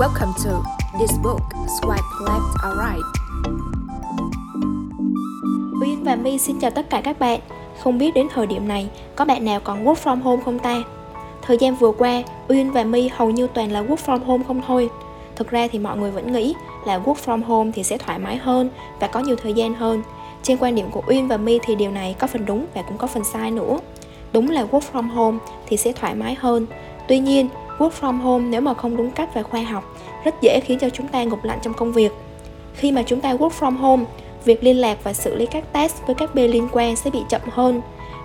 Welcome to this book. Swipe left or right. Uyên và My xin chào tất cả các bạn. Không biết đến thời điểm này có bạn nào còn work from home không ta? Thời gian vừa qua, Uyên và My hầu như toàn là work from home không thôi. Thực ra thì mọi người vẫn nghĩ là work from home thì sẽ thoải mái hơn và có nhiều thời gian hơn. Trên quan điểm của Uyên và My thì điều này có phần đúng và cũng có phần sai nữa. Đúng là work from home thì sẽ thoải mái hơn. Tuy nhiên, work from home nếu mà không đúng cách và khoa học rất dễ khiến cho chúng ta ngục lạnh trong công việc. Khi mà chúng ta work from home, việc liên lạc và xử lý các task với các bên liên quan sẽ bị chậm hơn.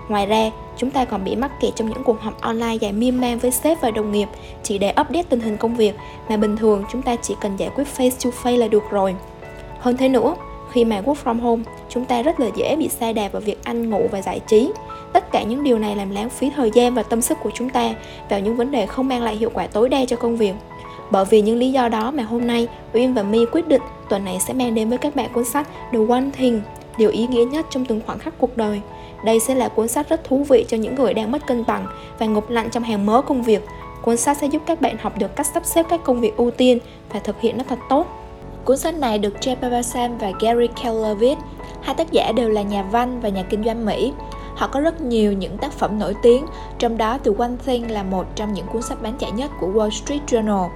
Ngoài ra, chúng ta còn bị mắc kẹt trong những cuộc họp online dài miên man với sếp và đồng nghiệp chỉ để update tình hình công việc mà bình thường chúng ta chỉ cần giải quyết face to face là được rồi. Hơn thế nữa, khi mà work from home, chúng ta rất là dễ bị sai đà vào việc ăn ngủ và giải trí. Tất cả những điều này làm lãng phí thời gian và tâm sức của chúng ta vào những vấn đề không mang lại hiệu quả tối đa cho công việc. Bởi vì những lý do đó mà hôm nay Uyên và My quyết định tuần này sẽ mang đến với các bạn cuốn sách The One Thing, điều ý nghĩa nhất trong từng khoảng khắc cuộc đời. Đây sẽ là cuốn sách rất thú vị cho những người đang mất cân bằng và ngục lạnh trong hàng mớ công việc. Cuốn sách sẽ giúp các bạn học được cách sắp xếp các công việc ưu tiên và thực hiện nó thật tốt. Cuốn sách này được Jay Babasan và Gary Keller viết. Hai tác giả đều là nhà văn và nhà kinh doanh Mỹ. Họ có rất nhiều những tác phẩm nổi tiếng, trong đó The One Thing là một trong những cuốn sách bán chạy nhất của Wall Street Journal.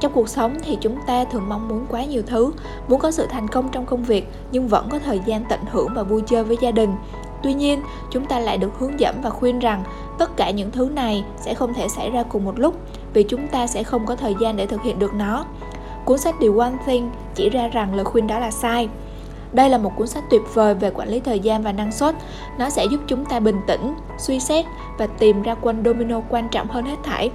Trong cuộc sống thì chúng ta thường mong muốn quá nhiều thứ, muốn có sự thành công trong công việc nhưng vẫn có thời gian tận hưởng và vui chơi với gia đình. Tuy nhiên, chúng ta lại được hướng dẫn và khuyên rằng tất cả những thứ này sẽ không thể xảy ra cùng một lúc vì chúng ta sẽ không có thời gian để thực hiện được nó. Cuốn sách The One Thing chỉ ra rằng lời khuyên đó là sai. Đây là một cuốn sách tuyệt vời về quản lý thời gian và năng suất. Nó sẽ giúp chúng ta bình tĩnh, suy xét và tìm ra quân domino quan trọng hơn hết thảy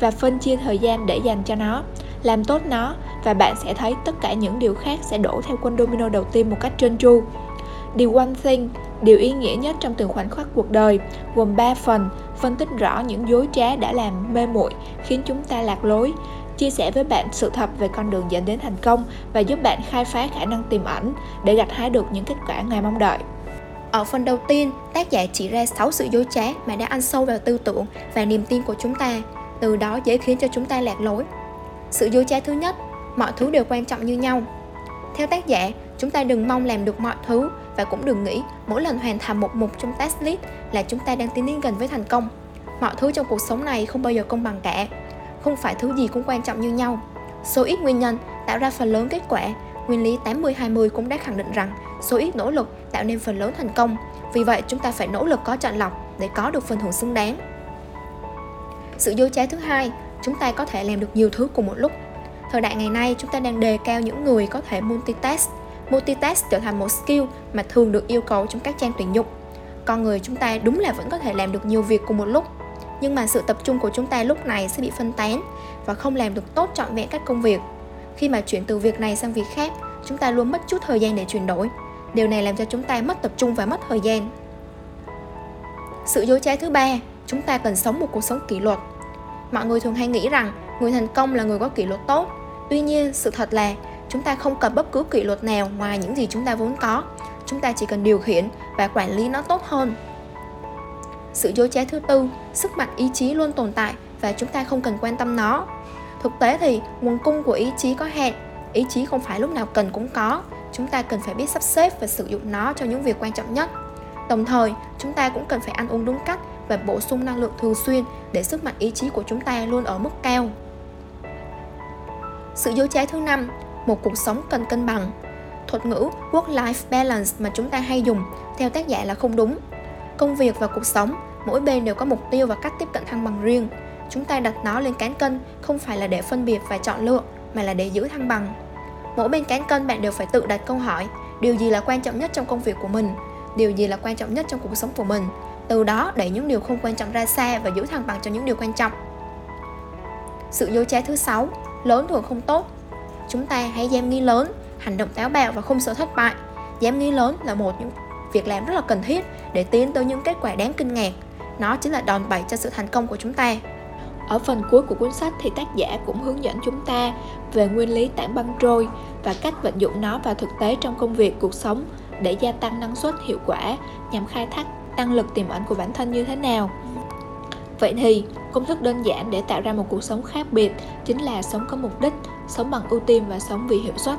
và phân chia thời gian để dành cho nó. Làm tốt nó và bạn sẽ thấy tất cả những điều khác sẽ đổ theo quân domino đầu tiên một cách trơn tru. điều One Thing, điều ý nghĩa nhất trong từng khoảnh khắc cuộc đời, gồm 3 phần, phân tích rõ những dối trá đã làm mê muội khiến chúng ta lạc lối, chia sẻ với bạn sự thật về con đường dẫn đến thành công và giúp bạn khai phá khả năng tiềm ẩn để gặt hái được những kết quả ngoài mong đợi. Ở phần đầu tiên, tác giả chỉ ra 6 sự dối trá mà đã ăn sâu vào tư tưởng và niềm tin của chúng ta, từ đó dễ khiến cho chúng ta lạc lối. Sự dối trá thứ nhất, mọi thứ đều quan trọng như nhau. Theo tác giả, chúng ta đừng mong làm được mọi thứ và cũng đừng nghĩ mỗi lần hoàn thành một mục trong task list là chúng ta đang tiến đến gần với thành công. Mọi thứ trong cuộc sống này không bao giờ công bằng cả không phải thứ gì cũng quan trọng như nhau. Số ít nguyên nhân tạo ra phần lớn kết quả. Nguyên lý 80-20 cũng đã khẳng định rằng số ít nỗ lực tạo nên phần lớn thành công. Vì vậy, chúng ta phải nỗ lực có chọn lọc để có được phần thưởng xứng đáng. Sự dối trá thứ hai, chúng ta có thể làm được nhiều thứ cùng một lúc. Thời đại ngày nay, chúng ta đang đề cao những người có thể multitask. Multitask trở thành một skill mà thường được yêu cầu trong các trang tuyển dụng. Con người chúng ta đúng là vẫn có thể làm được nhiều việc cùng một lúc nhưng mà sự tập trung của chúng ta lúc này sẽ bị phân tán và không làm được tốt trọn vẹn các công việc. Khi mà chuyển từ việc này sang việc khác, chúng ta luôn mất chút thời gian để chuyển đổi. Điều này làm cho chúng ta mất tập trung và mất thời gian. Sự dối trá thứ ba, chúng ta cần sống một cuộc sống kỷ luật. Mọi người thường hay nghĩ rằng người thành công là người có kỷ luật tốt. Tuy nhiên, sự thật là chúng ta không cần bất cứ kỷ luật nào ngoài những gì chúng ta vốn có. Chúng ta chỉ cần điều khiển và quản lý nó tốt hơn sự dối trá thứ tư, sức mạnh ý chí luôn tồn tại và chúng ta không cần quan tâm nó. Thực tế thì nguồn cung của ý chí có hạn, ý chí không phải lúc nào cần cũng có, chúng ta cần phải biết sắp xếp và sử dụng nó cho những việc quan trọng nhất. Đồng thời, chúng ta cũng cần phải ăn uống đúng cách và bổ sung năng lượng thường xuyên để sức mạnh ý chí của chúng ta luôn ở mức cao. Sự dối trá thứ năm, một cuộc sống cần cân bằng. Thuật ngữ work-life balance mà chúng ta hay dùng theo tác giả là không đúng. Công việc và cuộc sống mỗi bên đều có mục tiêu và cách tiếp cận thăng bằng riêng. Chúng ta đặt nó lên cán cân, không phải là để phân biệt và chọn lựa, mà là để giữ thăng bằng. Mỗi bên cán cân bạn đều phải tự đặt câu hỏi, điều gì là quan trọng nhất trong công việc của mình? Điều gì là quan trọng nhất trong cuộc sống của mình? Từ đó đẩy những điều không quan trọng ra xa và giữ thăng bằng cho những điều quan trọng. Sự dối trá thứ sáu, lớn thường không tốt. Chúng ta hãy dám nghĩ lớn, hành động táo bạo và không sợ thất bại. Dám nghĩ lớn là một những việc làm rất là cần thiết để tiến tới những kết quả đáng kinh ngạc nó chính là đòn bẩy cho sự thành công của chúng ta ở phần cuối của cuốn sách thì tác giả cũng hướng dẫn chúng ta về nguyên lý tảng băng trôi và cách vận dụng nó vào thực tế trong công việc cuộc sống để gia tăng năng suất hiệu quả nhằm khai thác năng lực tiềm ẩn của bản thân như thế nào Vậy thì, công thức đơn giản để tạo ra một cuộc sống khác biệt chính là sống có mục đích, sống bằng ưu tiên và sống vì hiệu suất.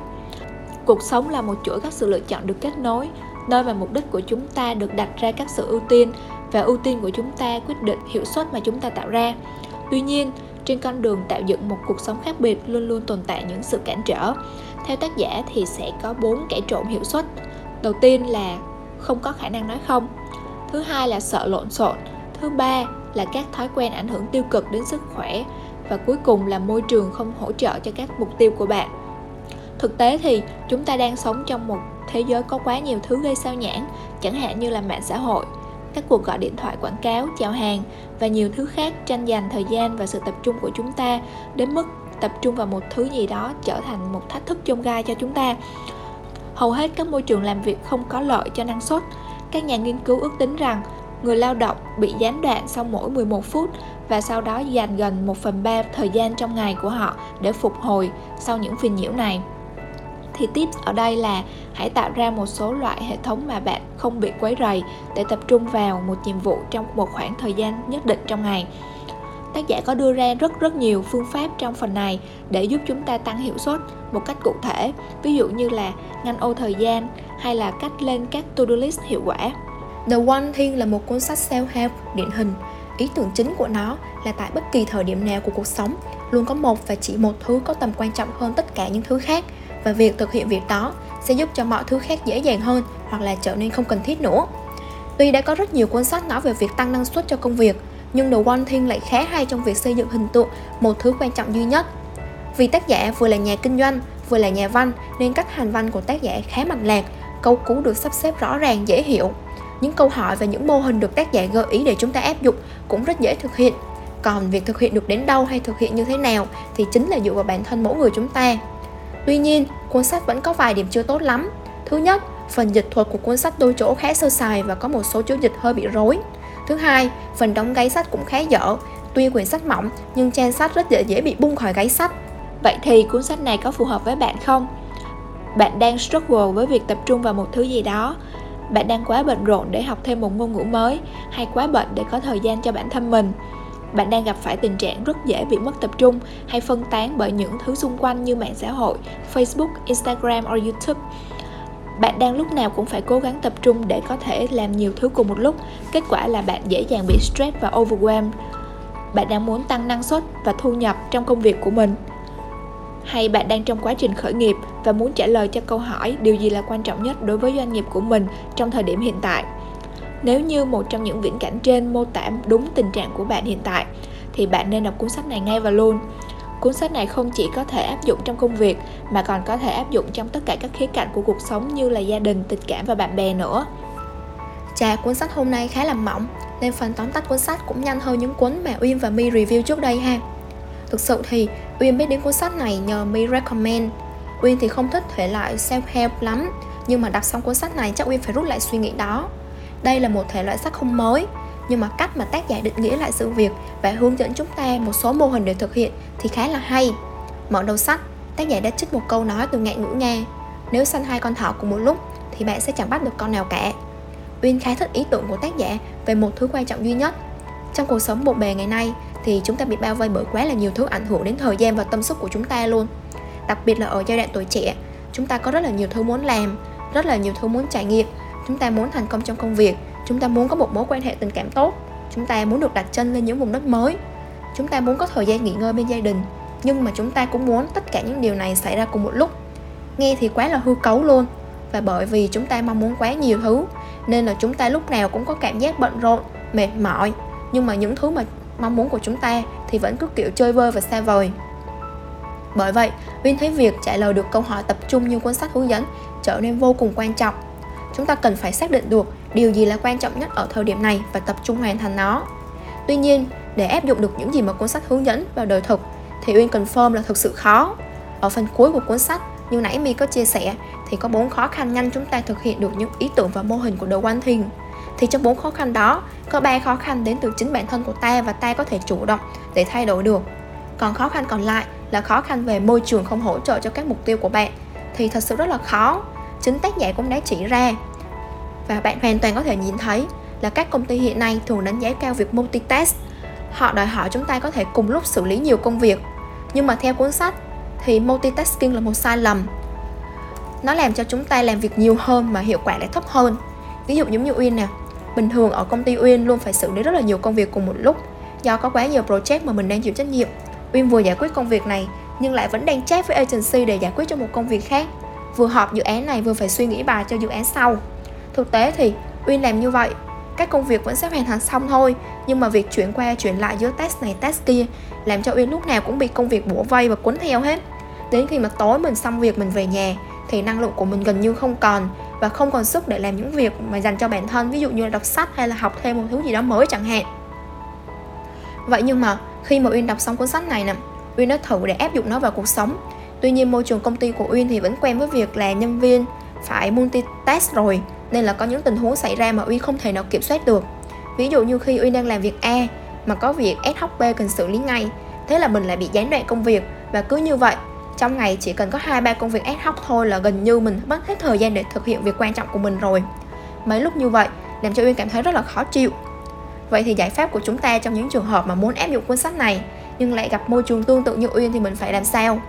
Cuộc sống là một chuỗi các sự lựa chọn được kết nối, nơi mà mục đích của chúng ta được đặt ra các sự ưu tiên và ưu tiên của chúng ta quyết định hiệu suất mà chúng ta tạo ra. Tuy nhiên, trên con đường tạo dựng một cuộc sống khác biệt luôn luôn tồn tại những sự cản trở. Theo tác giả thì sẽ có bốn kẻ trộm hiệu suất. Đầu tiên là không có khả năng nói không. Thứ hai là sợ lộn xộn. Thứ ba là các thói quen ảnh hưởng tiêu cực đến sức khỏe và cuối cùng là môi trường không hỗ trợ cho các mục tiêu của bạn. Thực tế thì chúng ta đang sống trong một thế giới có quá nhiều thứ gây sao nhãng, chẳng hạn như là mạng xã hội, các cuộc gọi điện thoại quảng cáo, chào hàng và nhiều thứ khác tranh giành thời gian và sự tập trung của chúng ta đến mức tập trung vào một thứ gì đó trở thành một thách thức chông gai cho chúng ta. Hầu hết các môi trường làm việc không có lợi cho năng suất. Các nhà nghiên cứu ước tính rằng người lao động bị gián đoạn sau mỗi 11 phút và sau đó dành gần 1 phần 3 thời gian trong ngày của họ để phục hồi sau những phiền nhiễu này thì tips ở đây là hãy tạo ra một số loại hệ thống mà bạn không bị quấy rầy để tập trung vào một nhiệm vụ trong một khoảng thời gian nhất định trong ngày. Tác giả có đưa ra rất rất nhiều phương pháp trong phần này để giúp chúng ta tăng hiệu suất một cách cụ thể, ví dụ như là ngăn ô thời gian hay là cách lên các to-do list hiệu quả. The One Thing là một cuốn sách self-help điển hình. Ý tưởng chính của nó là tại bất kỳ thời điểm nào của cuộc sống, luôn có một và chỉ một thứ có tầm quan trọng hơn tất cả những thứ khác và việc thực hiện việc đó sẽ giúp cho mọi thứ khác dễ dàng hơn hoặc là trở nên không cần thiết nữa. Tuy đã có rất nhiều cuốn sách nói về việc tăng năng suất cho công việc, nhưng The One Thing lại khá hay trong việc xây dựng hình tượng một thứ quan trọng duy nhất. Vì tác giả vừa là nhà kinh doanh, vừa là nhà văn nên cách hành văn của tác giả khá mạch lạc, câu cú được sắp xếp rõ ràng dễ hiểu. Những câu hỏi và những mô hình được tác giả gợi ý để chúng ta áp dụng cũng rất dễ thực hiện. Còn việc thực hiện được đến đâu hay thực hiện như thế nào thì chính là dựa vào bản thân mỗi người chúng ta. Tuy nhiên, cuốn sách vẫn có vài điểm chưa tốt lắm. Thứ nhất, phần dịch thuật của cuốn sách đôi chỗ khá sơ sài và có một số chú dịch hơi bị rối. Thứ hai, phần đóng gáy sách cũng khá dở. Tuy quyển sách mỏng, nhưng trang sách rất dễ dễ bị bung khỏi gáy sách. Vậy thì cuốn sách này có phù hợp với bạn không? Bạn đang struggle với việc tập trung vào một thứ gì đó bạn đang quá bận rộn để học thêm một ngôn ngữ mới hay quá bận để có thời gian cho bản thân mình bạn đang gặp phải tình trạng rất dễ bị mất tập trung hay phân tán bởi những thứ xung quanh như mạng xã hội, Facebook, Instagram or YouTube. Bạn đang lúc nào cũng phải cố gắng tập trung để có thể làm nhiều thứ cùng một lúc. Kết quả là bạn dễ dàng bị stress và overwhelmed. Bạn đang muốn tăng năng suất và thu nhập trong công việc của mình. Hay bạn đang trong quá trình khởi nghiệp và muốn trả lời cho câu hỏi điều gì là quan trọng nhất đối với doanh nghiệp của mình trong thời điểm hiện tại nếu như một trong những viễn cảnh trên mô tả đúng tình trạng của bạn hiện tại thì bạn nên đọc cuốn sách này ngay và luôn. Cuốn sách này không chỉ có thể áp dụng trong công việc mà còn có thể áp dụng trong tất cả các khía cạnh của cuộc sống như là gia đình, tình cảm và bạn bè nữa. Chà, cuốn sách hôm nay khá là mỏng nên phần tóm tắt cuốn sách cũng nhanh hơn những cuốn mà Uyên và My review trước đây ha. Thực sự thì Uyên biết đến cuốn sách này nhờ My recommend. Uyên thì không thích thể loại self-help lắm nhưng mà đọc xong cuốn sách này chắc Uyên phải rút lại suy nghĩ đó đây là một thể loại sách không mới nhưng mà cách mà tác giả định nghĩa lại sự việc và hướng dẫn chúng ta một số mô hình để thực hiện thì khá là hay. Mở đầu sách, tác giả đã trích một câu nói từ ngạn ngữ Nga Nếu săn hai con thỏ cùng một lúc thì bạn sẽ chẳng bắt được con nào cả. Uyên khá thích ý tưởng của tác giả về một thứ quan trọng duy nhất. Trong cuộc sống bộn bề ngày nay thì chúng ta bị bao vây bởi quá là nhiều thứ ảnh hưởng đến thời gian và tâm sức của chúng ta luôn. Đặc biệt là ở giai đoạn tuổi trẻ, chúng ta có rất là nhiều thứ muốn làm, rất là nhiều thứ muốn trải nghiệm chúng ta muốn thành công trong công việc, chúng ta muốn có một mối quan hệ tình cảm tốt, chúng ta muốn được đặt chân lên những vùng đất mới, chúng ta muốn có thời gian nghỉ ngơi bên gia đình, nhưng mà chúng ta cũng muốn tất cả những điều này xảy ra cùng một lúc. Nghe thì quá là hư cấu luôn, và bởi vì chúng ta mong muốn quá nhiều thứ, nên là chúng ta lúc nào cũng có cảm giác bận rộn, mệt mỏi. Nhưng mà những thứ mà mong muốn của chúng ta thì vẫn cứ kiểu chơi vơi và xa vời. Bởi vậy, Vin thấy việc trả lời được câu hỏi tập trung như cuốn sách hướng dẫn trở nên vô cùng quan trọng chúng ta cần phải xác định được điều gì là quan trọng nhất ở thời điểm này và tập trung hoàn thành nó. Tuy nhiên, để áp dụng được những gì mà cuốn sách hướng dẫn vào đời thực thì Uyên confirm là thực sự khó. Ở phần cuối của cuốn sách, như nãy Mi có chia sẻ, thì có bốn khó khăn ngăn chúng ta thực hiện được những ý tưởng và mô hình của The One Thing. Thì trong bốn khó khăn đó, có ba khó khăn đến từ chính bản thân của ta và ta có thể chủ động để thay đổi được. Còn khó khăn còn lại là khó khăn về môi trường không hỗ trợ cho các mục tiêu của bạn thì thật sự rất là khó chính tác giả cũng đã chỉ ra và bạn hoàn toàn có thể nhìn thấy là các công ty hiện nay thường đánh giá cao việc multitask. Họ đòi hỏi chúng ta có thể cùng lúc xử lý nhiều công việc. Nhưng mà theo cuốn sách thì multitasking là một sai lầm. Nó làm cho chúng ta làm việc nhiều hơn mà hiệu quả lại thấp hơn. Ví dụ giống như uyên nè, bình thường ở công ty uyên luôn phải xử lý rất là nhiều công việc cùng một lúc do có quá nhiều project mà mình đang chịu trách nhiệm. Uyên vừa giải quyết công việc này nhưng lại vẫn đang chat với agency để giải quyết cho một công việc khác. Vừa họp dự án này vừa phải suy nghĩ bài cho dự án sau thực tế thì, uyên làm như vậy, các công việc vẫn sẽ hoàn thành xong thôi, nhưng mà việc chuyển qua chuyển lại giữa test này, test kia, làm cho uyên lúc nào cũng bị công việc bủa vây và cuốn theo hết. Đến khi mà tối mình xong việc mình về nhà, thì năng lượng của mình gần như không còn và không còn sức để làm những việc mà dành cho bản thân, ví dụ như là đọc sách hay là học thêm một thứ gì đó mới chẳng hạn. Vậy nhưng mà khi mà uyên đọc xong cuốn sách này nè, uyên đã thử để áp dụng nó vào cuộc sống. Tuy nhiên môi trường công ty của uyên thì vẫn quen với việc là nhân viên phải multitask rồi nên là có những tình huống xảy ra mà uy không thể nào kiểm soát được. Ví dụ như khi uy đang làm việc a mà có việc ad hoc b cần xử lý ngay, thế là mình lại bị gián đoạn công việc. Và cứ như vậy, trong ngày chỉ cần có hai, ba công việc ad hoc thôi là gần như mình mất hết thời gian để thực hiện việc quan trọng của mình rồi. Mấy lúc như vậy, làm cho uyên cảm thấy rất là khó chịu. Vậy thì giải pháp của chúng ta trong những trường hợp mà muốn áp dụng cuốn sách này, nhưng lại gặp môi trường tương tự như uyên thì mình phải làm sao?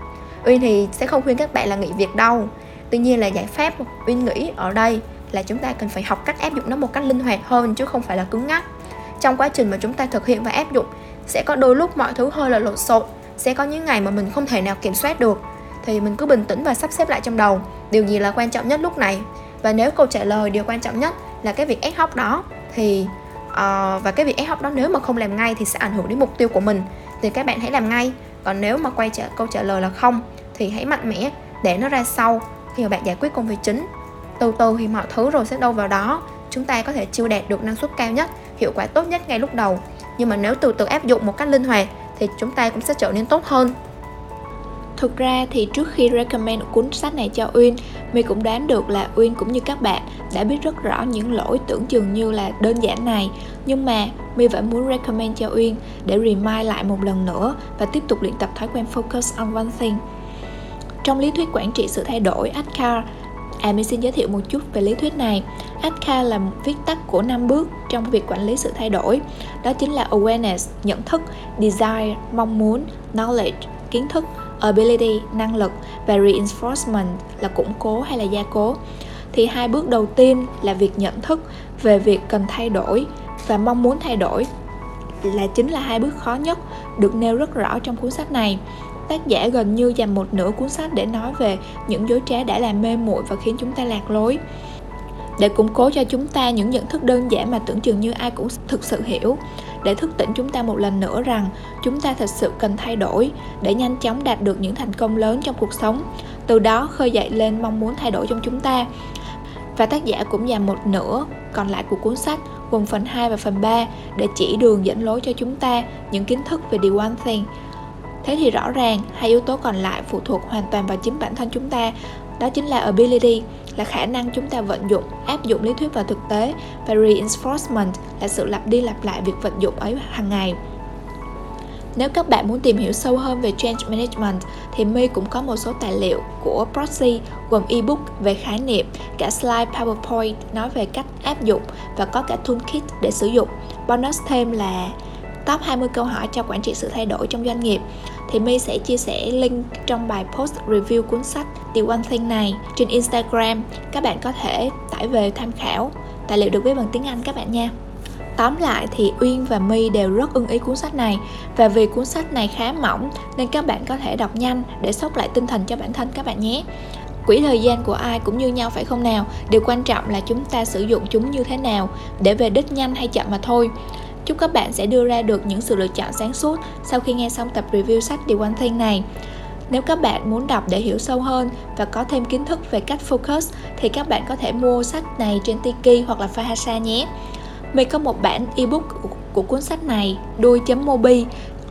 Uyên thì sẽ không khuyên các bạn là nghỉ việc đâu. Tuy nhiên là giải pháp uyên nghĩ ở đây là chúng ta cần phải học cách áp dụng nó một cách linh hoạt hơn chứ không phải là cứng ngắc. Trong quá trình mà chúng ta thực hiện và áp dụng sẽ có đôi lúc mọi thứ hơi là lộn xộn. Sẽ có những ngày mà mình không thể nào kiểm soát được thì mình cứ bình tĩnh và sắp xếp lại trong đầu. Điều gì là quan trọng nhất lúc này? Và nếu câu trả lời điều quan trọng nhất là cái việc ép hóc đó thì uh, và cái việc ép hóc đó nếu mà không làm ngay thì sẽ ảnh hưởng đến mục tiêu của mình. Thì các bạn hãy làm ngay. Còn nếu mà quay trở câu trả lời là không thì hãy mạnh mẽ để nó ra sau khi mà bạn giải quyết công việc chính từ từ thì mọi thứ rồi sẽ đâu vào đó chúng ta có thể chưa đạt được năng suất cao nhất hiệu quả tốt nhất ngay lúc đầu nhưng mà nếu từ từ áp dụng một cách linh hoạt thì chúng ta cũng sẽ trở nên tốt hơn Thực ra thì trước khi recommend cuốn sách này cho Uyên, My cũng đoán được là Uyên cũng như các bạn đã biết rất rõ những lỗi tưởng chừng như là đơn giản này. Nhưng mà My vẫn muốn recommend cho Uyên để remind lại một lần nữa và tiếp tục luyện tập thói quen focus on one thing. Trong lý thuyết quản trị sự thay đổi, ADKAR À, mình xin giới thiệu một chút về lý thuyết này. ADKAR là viết tắt của năm bước trong việc quản lý sự thay đổi. Đó chính là awareness, nhận thức, desire, mong muốn, knowledge, kiến thức, ability, năng lực và reinforcement là củng cố hay là gia cố. Thì hai bước đầu tiên là việc nhận thức về việc cần thay đổi và mong muốn thay đổi là chính là hai bước khó nhất được nêu rất rõ trong cuốn sách này tác giả gần như dành một nửa cuốn sách để nói về những dối trá đã làm mê muội và khiến chúng ta lạc lối. Để củng cố cho chúng ta những nhận thức đơn giản mà tưởng chừng như ai cũng thực sự hiểu, để thức tỉnh chúng ta một lần nữa rằng chúng ta thật sự cần thay đổi, để nhanh chóng đạt được những thành công lớn trong cuộc sống, từ đó khơi dậy lên mong muốn thay đổi trong chúng ta. Và tác giả cũng dành một nửa còn lại của cuốn sách, gồm phần 2 và phần 3 để chỉ đường dẫn lối cho chúng ta những kiến thức về The One Thing thế thì rõ ràng hai yếu tố còn lại phụ thuộc hoàn toàn vào chính bản thân chúng ta đó chính là ability là khả năng chúng ta vận dụng áp dụng lý thuyết vào thực tế và reinforcement là sự lặp đi lặp lại việc vận dụng ấy hàng ngày nếu các bạn muốn tìm hiểu sâu hơn về change management thì My cũng có một số tài liệu của Proxy gồm ebook về khái niệm, cả slide PowerPoint nói về cách áp dụng và có cả toolkit để sử dụng. Bonus thêm là top 20 câu hỏi cho quản trị sự thay đổi trong doanh nghiệp thì My sẽ chia sẻ link trong bài post review cuốn sách The One Thing này trên Instagram. Các bạn có thể tải về tham khảo. Tài liệu được viết bằng tiếng Anh các bạn nha. Tóm lại thì Uyên và My đều rất ưng ý cuốn sách này và vì cuốn sách này khá mỏng, nên các bạn có thể đọc nhanh để sốc lại tinh thần cho bản thân các bạn nhé. Quỹ thời gian của ai cũng như nhau, phải không nào? Điều quan trọng là chúng ta sử dụng chúng như thế nào để về đích nhanh hay chậm mà thôi. Chúc các bạn sẽ đưa ra được những sự lựa chọn sáng suốt sau khi nghe xong tập review sách The One Thing này. Nếu các bạn muốn đọc để hiểu sâu hơn và có thêm kiến thức về cách focus, thì các bạn có thể mua sách này trên Tiki hoặc là Fahasa nhé. Mình có một bản ebook của cuốn sách này đuôi.mobi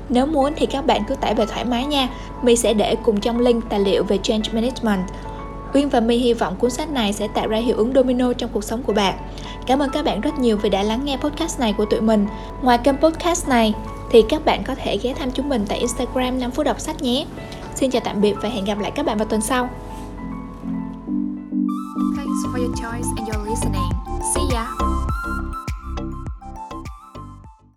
nếu muốn thì các bạn cứ tải về thoải mái nha. mình sẽ để cùng trong link tài liệu về change management. Uyên và My hy vọng cuốn sách này sẽ tạo ra hiệu ứng domino trong cuộc sống của bạn. Cảm ơn các bạn rất nhiều vì đã lắng nghe podcast này của tụi mình. Ngoài kênh podcast này, thì các bạn có thể ghé thăm chúng mình tại Instagram 5 phút đọc sách nhé. Xin chào tạm biệt và hẹn gặp lại các bạn vào tuần sau. Thanks for your choice and your listening. See ya!